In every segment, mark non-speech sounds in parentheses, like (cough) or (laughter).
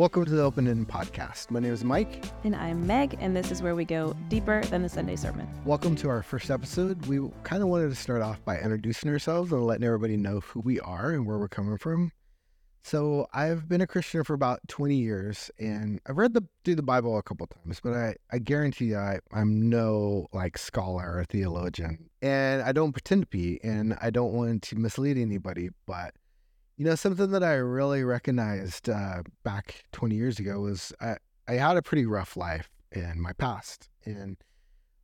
Welcome to the Open Ended Podcast. My name is Mike. And I'm Meg, and this is where we go deeper than the Sunday sermon. Welcome to our first episode. We kind of wanted to start off by introducing ourselves and letting everybody know who we are and where we're coming from. So, I've been a Christian for about 20 years, and I've read the through the Bible a couple times, but I, I guarantee you I, I'm no like scholar or theologian, and I don't pretend to be, and I don't want to mislead anybody, but you know, something that I really recognized uh, back 20 years ago was I, I had a pretty rough life in my past. And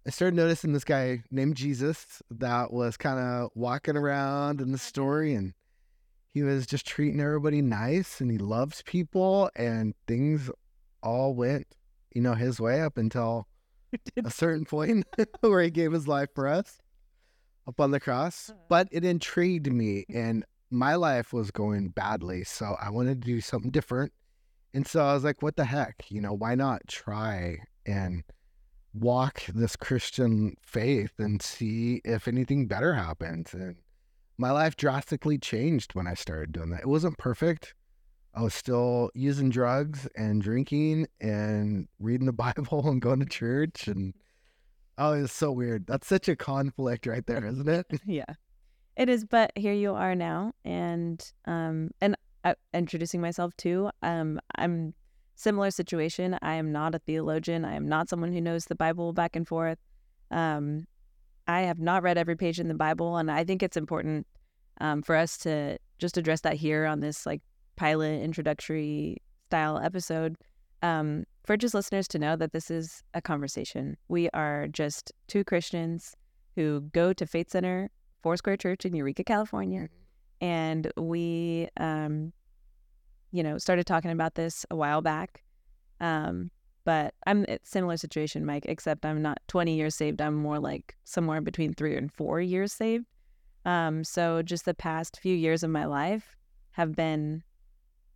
I started noticing this guy named Jesus that was kind of walking around in the story and he was just treating everybody nice and he loved people and things all went, you know, his way up until (laughs) a certain point (laughs) where he gave his life for us up on the cross. Uh-huh. But it intrigued me and my life was going badly. So I wanted to do something different. And so I was like, what the heck? You know, why not try and walk this Christian faith and see if anything better happens? And my life drastically changed when I started doing that. It wasn't perfect. I was still using drugs and drinking and reading the (laughs) Bible and going to church. And oh, it's so weird. That's such a conflict right there, isn't it? (laughs) Yeah. It is, but here you are now, and um, and uh, introducing myself too. Um, I'm similar situation. I am not a theologian. I am not someone who knows the Bible back and forth. Um, I have not read every page in the Bible, and I think it's important um, for us to just address that here on this like pilot introductory style episode. Um, for just listeners to know that this is a conversation. We are just two Christians who go to Faith Center Foursquare Church in Eureka, California. Mm-hmm. And we, um, you know, started talking about this a while back. Um, but I'm a similar situation, Mike, except I'm not 20 years saved. I'm more like somewhere between three and four years saved. Um, so just the past few years of my life have been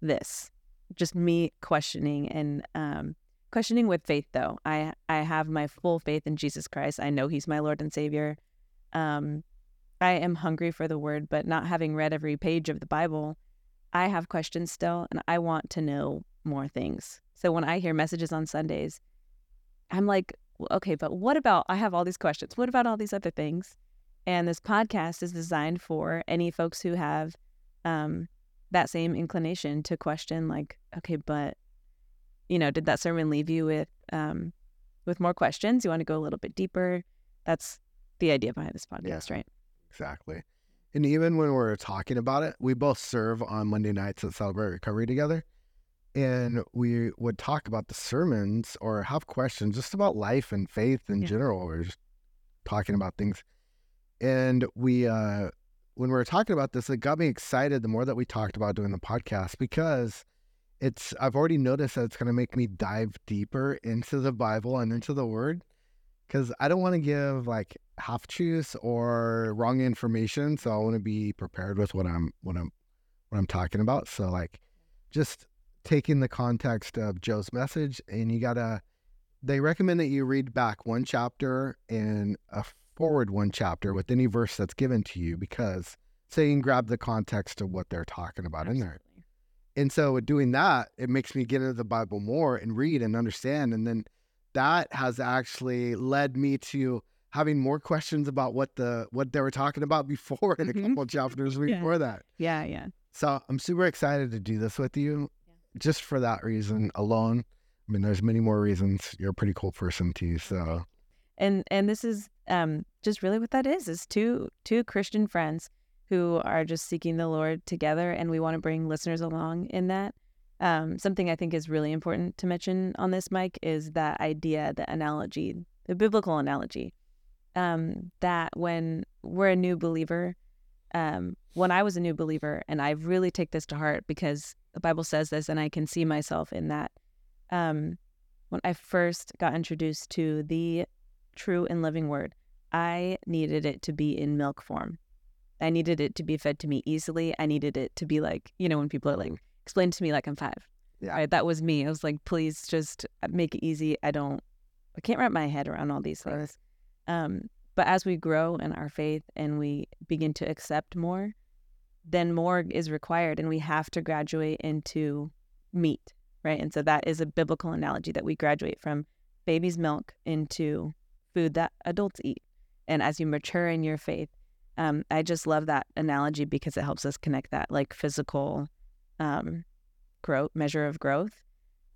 this, just me questioning and um, questioning with faith. Though I I have my full faith in Jesus Christ. I know He's my Lord and Savior. Um, I am hungry for the word, but not having read every page of the Bible, I have questions still and I want to know more things. So when I hear messages on Sundays, I'm like, okay, but what about I have all these questions. What about all these other things? And this podcast is designed for any folks who have um, that same inclination to question, like, okay, but you know, did that sermon leave you with um, with more questions? You want to go a little bit deeper? That's the idea behind this podcast, yeah. right? Exactly. And even when we're talking about it, we both serve on Monday nights at Celebrate Recovery together. And we would talk about the sermons or have questions just about life and faith in yeah. general. We're just talking about things. And we, uh, when we were talking about this, it got me excited the more that we talked about doing the podcast because it's, I've already noticed that it's going to make me dive deeper into the Bible and into the Word because I don't want to give like half truths or wrong information. So I want to be prepared with what I'm what I'm what I'm talking about. So like just taking the context of Joe's message and you gotta they recommend that you read back one chapter and a forward one chapter with any verse that's given to you because so you can grab the context of what they're talking about Absolutely. in there. And so doing that, it makes me get into the Bible more and read and understand. And then that has actually led me to having more questions about what the what they were talking about (laughs) before in a mm-hmm. couple chapters before yeah. that. Yeah, yeah. So I'm super excited to do this with you, yeah. just for that reason alone. I mean, there's many more reasons. You're a pretty cool person too. So, and and this is um just really what that is is two two Christian friends who are just seeking the Lord together, and we want to bring listeners along in that. Um, something I think is really important to mention on this, Mike, is that idea, the analogy, the biblical analogy, um, that when we're a new believer, um, when I was a new believer, and I really take this to heart because the Bible says this, and I can see myself in that. Um, when I first got introduced to the true and living word, I needed it to be in milk form. I needed it to be fed to me easily. I needed it to be like, you know, when people are like, explain to me like I'm five. Yeah. I, that was me. I was like, please just make it easy. I don't, I can't wrap my head around all these things. Um, but as we grow in our faith and we begin to accept more, then more is required and we have to graduate into meat. right? And so that is a biblical analogy that we graduate from baby's milk into food that adults eat. And as you mature in your faith, um, I just love that analogy because it helps us connect that like physical um, growth, measure of growth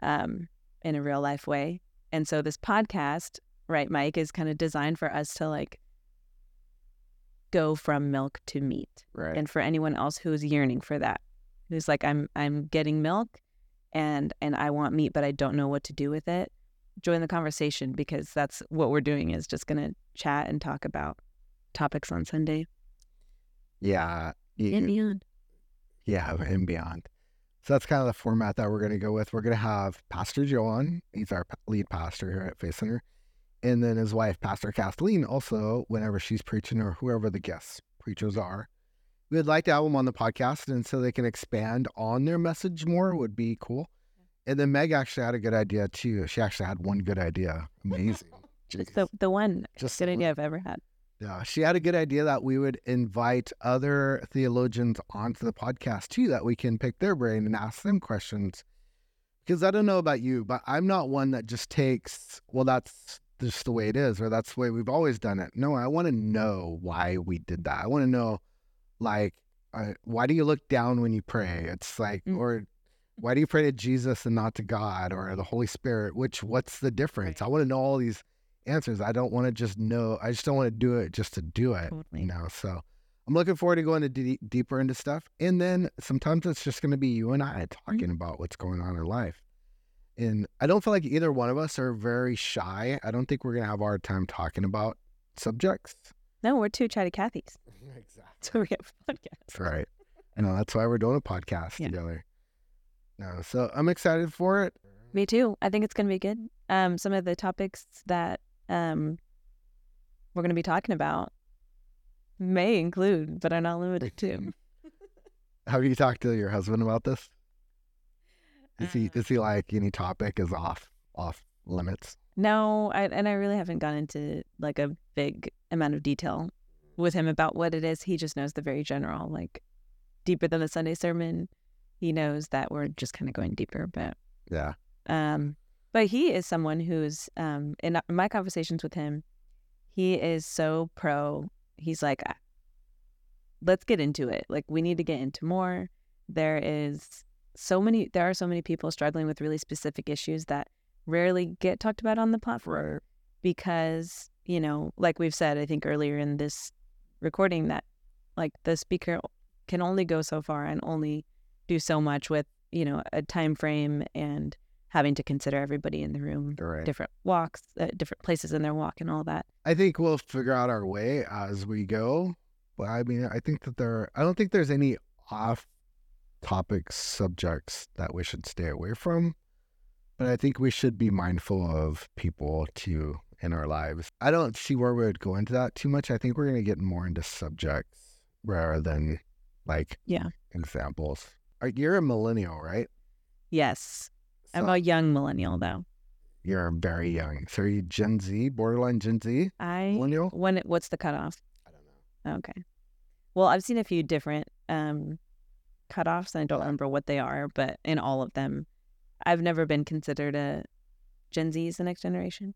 um, in a real life way. And so this podcast, right, Mike, is kind of designed for us to like go from milk to meat. Right. And for anyone else who's yearning for that, who's like, I'm I'm getting milk and and I want meat, but I don't know what to do with it. Join the conversation because that's what we're doing is just gonna chat and talk about topics on Sunday yeah. you- (laughs) and beyond. Yeah, and beyond. So that's kind of the format that we're going to go with. We're going to have Pastor Joe on. He's our lead pastor here at Faith Center. And then his wife, Pastor Kathleen, also, whenever she's preaching or whoever the guest preachers are. We would like to have them on the podcast and so they can expand on their message more would be cool. (laughs) And then Meg actually had a good idea too. She actually had one good idea. Amazing. (laughs) Jeez. the the one Just good idea I've ever had. Yeah, she had a good idea that we would invite other theologians onto the podcast too, that we can pick their brain and ask them questions. Because I don't know about you, but I'm not one that just takes, well, that's just the way it is, or that's the way we've always done it. No, I want to know why we did that. I want to know, like, uh, why do you look down when you pray? It's like, Mm. or why do you pray to Jesus and not to God or the Holy Spirit? Which, what's the difference? I want to know all these answers. I don't want to just know. I just don't want to do it just to do it. Totally. You know, so I'm looking forward to going to d- deeper into stuff. And then sometimes it's just going to be you and I talking about what's going on in life. And I don't feel like either one of us are very shy. I don't think we're going to have a hard time talking about subjects. No, we're two chatty Cathys. (laughs) Exactly. So we have a podcast. Right. I know that's why we're doing a podcast Yeah. together. No, so I'm excited for it. Me too. I think it's going to be good. Um, some of the topics that um, we're going to be talking about may include, but are not limited to. (laughs) Have you talked to your husband about this? Is he Uh, is he like any topic is off off limits? No, I, and I really haven't gone into like a big amount of detail with him about what it is. He just knows the very general, like deeper than a Sunday sermon. He knows that we're just kind of going deeper, but Yeah. Um, but he is someone who's um, in my conversations with him, he is so pro. He's like, "Ah, let's get into it. Like, we need to get into more. There is so many. There are so many people struggling with really specific issues that rarely get talked about on the platform because you know, like we've said, I think earlier in this recording that like the speaker can only go so far and only do so much with you know a time frame and having to consider everybody in the room Right. different walks uh, different places in their walk and all that I think we'll figure out our way as we go. But I mean, I think that there. I don't think there's any off topic subjects that we should stay away from. But I think we should be mindful of people too in our lives. I don't see where we would go into that too much. I think we're going to get more into subjects rather than like Yeah. examples. You're a millennial, right? yes i'm a young millennial though you're very young. So are you Gen Z, borderline Gen Z, i millennial? when what's the cutoff I don't know. okay well i've seen a few different um cutoffs and i don't remember what they are but in all of them i've never been considered a gen z is the next generation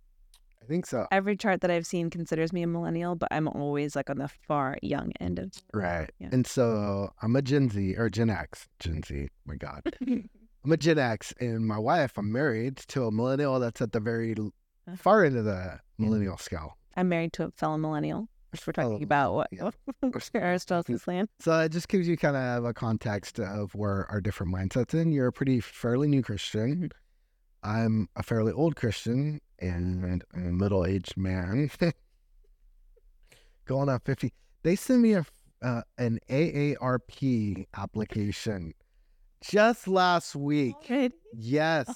I think so. every chart that i've seen considers me a millennial but i'm always like on the far young end of Right. Yeah. And so I'm a Gen Z or Gen X. Gen Z. My God. (laughs) I'm a Gen X and my wife, I'm married to a millennial that's at the very Uh. far end of the millennial scale. i'm married to a fellow millennial which we're talking Fellow about what yeah. (laughs) aristotle's land So it just gives you kind of a context of where our different mindsets in. You're a pretty fairly new Christian. Mhm. I'm a fairly old Christian and I'm a middle aged man. (laughs) Going on 50. They sent me a, uh, an AARP application just last week. Already? (laughs) Yes.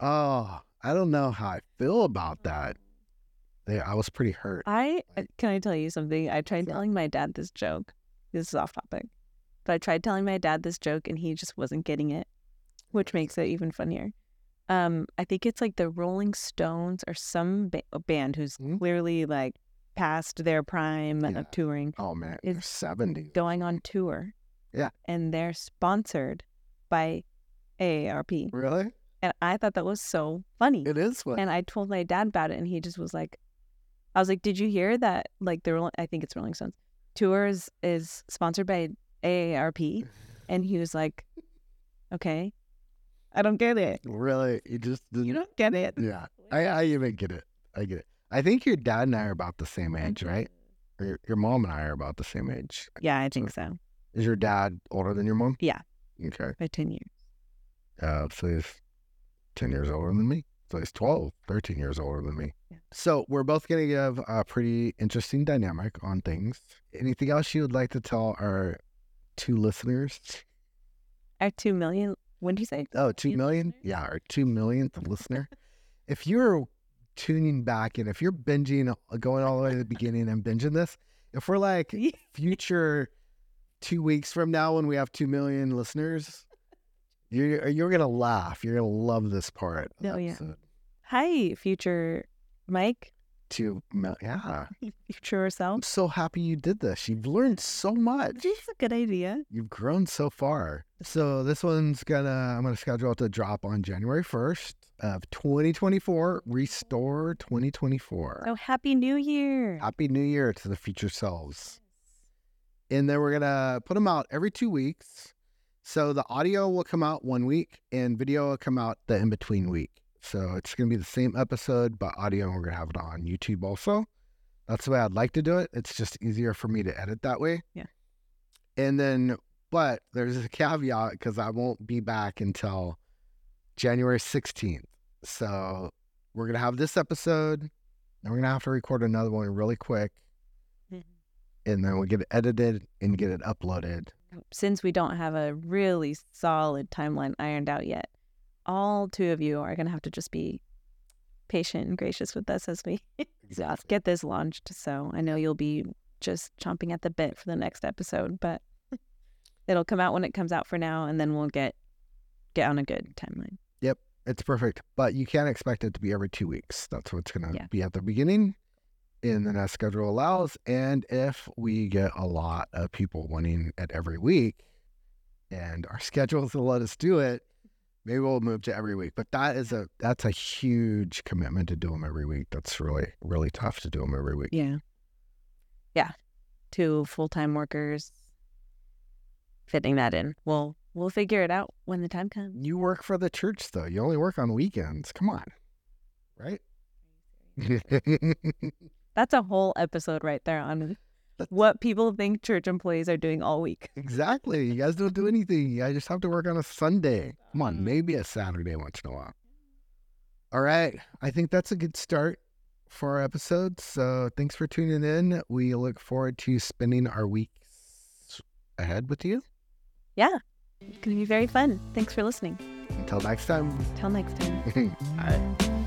Oh, I don't know how I feel about that. They, I was pretty hurt. I uh, can I tell you something? I tried telling my dad this joke. This is off topic, but I tried telling my dad this joke and he just wasn't getting it, which makes it even funnier. Um, I think it's like the Rolling Stones or some ba- band who's Mhm. clearly like past their prime Yeah. of touring, Oh man, Is 70. going on tour. Yeah. and they're sponsored by AARP. Really? And I thought that was so funny. It is what. And I told my dad about it, and he just was like, I was like, Did you hear that? Like, the, I think it's Rolling Stones tours is sponsored by AARP. (laughs) And he was like, Okay. I don't get it. really? You just didn't. You don't get it. Yeah. I, I even get it. I get it. I think your dad and I are about the same age, right? Or your, your mom and I are about the same age. Yeah, I think so. Is your dad older than your mom? Yeah. Okay. By 10 years. Uh, so he's 10 years older than me. So he's 12, 13 years older than me. Yeah. So we're both going to give a pretty interesting dynamic on things. Anything else you would like to tell our two listeners? Our 2 million, when did you say? Oh, two Million listeners? Yeah, our two millionth listener. If you're tuning back in, if you're binging, uh, going all the way to the beginning and binging this, if we're like (laughs) future two weeks from now when we have two million listeners, you're you're gonna laugh. You're gonna love this part. Oh, yeah. Hi, future Mike, To yeah. (laughs) future self. I'm so happy you did this. You've learned so much. This is a good idea. You've grown so far. So this one's gonna I'm gonna schedule it to drop on January 1st of 2024. Restore 2024. So happy New Year. Happy New Year to the future selves. And then we're gonna put them out every two weeks. So the audio will come out one week and video will come out the in between week. So it's gonna be the same episode, but audio we're gonna have it on YouTube also. That's the way I'd like to do it. It's just easier for me to edit that way. Yeah. And then, but there's a caveat because I won't be back until January 16th. So we're gonna have this episode, and we're gonna have to record another one really quick. And then we get it edited and get it uploaded. Since we don't have a really solid timeline ironed out yet, all two of you are going to have to just be patient and gracious with us as we (laughs) get this launched. So I know you'll be just chomping at the bit for the next episode, but (laughs) it'll come out when it comes out for now, and then we'll get get on a good timeline. Yep, it's perfect, but you can't expect it to be every two weeks. That's what's gonna Yeah. be at the beginning, and then as schedule allows. And if we get a lot of people wanting it every week, and our (laughs) schedules will let us do it, maybe we'll move to every week. But that is a that's a huge commitment to do them every week. That's really really tough to do them every week. Yeah. Yeah. Two full time workers fitting that in. We'll we'll figure it out when the time comes. You work for the church though. You only work on weekends. Come on, right? (laughs) (laughs) That's a whole episode right there on That's- what people think church employees are doing all week. Exactly. You guys don't do anything. Guys just have to work on a Sunday. Come on, maybe a Saturday once in a while. All right. I think that's a good start for our episode. So thanks for tuning in. We look forward to spending our weeks ahead with you. Yeah. It's going to be very fun. Thanks for listening. Until next time. Till next time. (laughs) All right.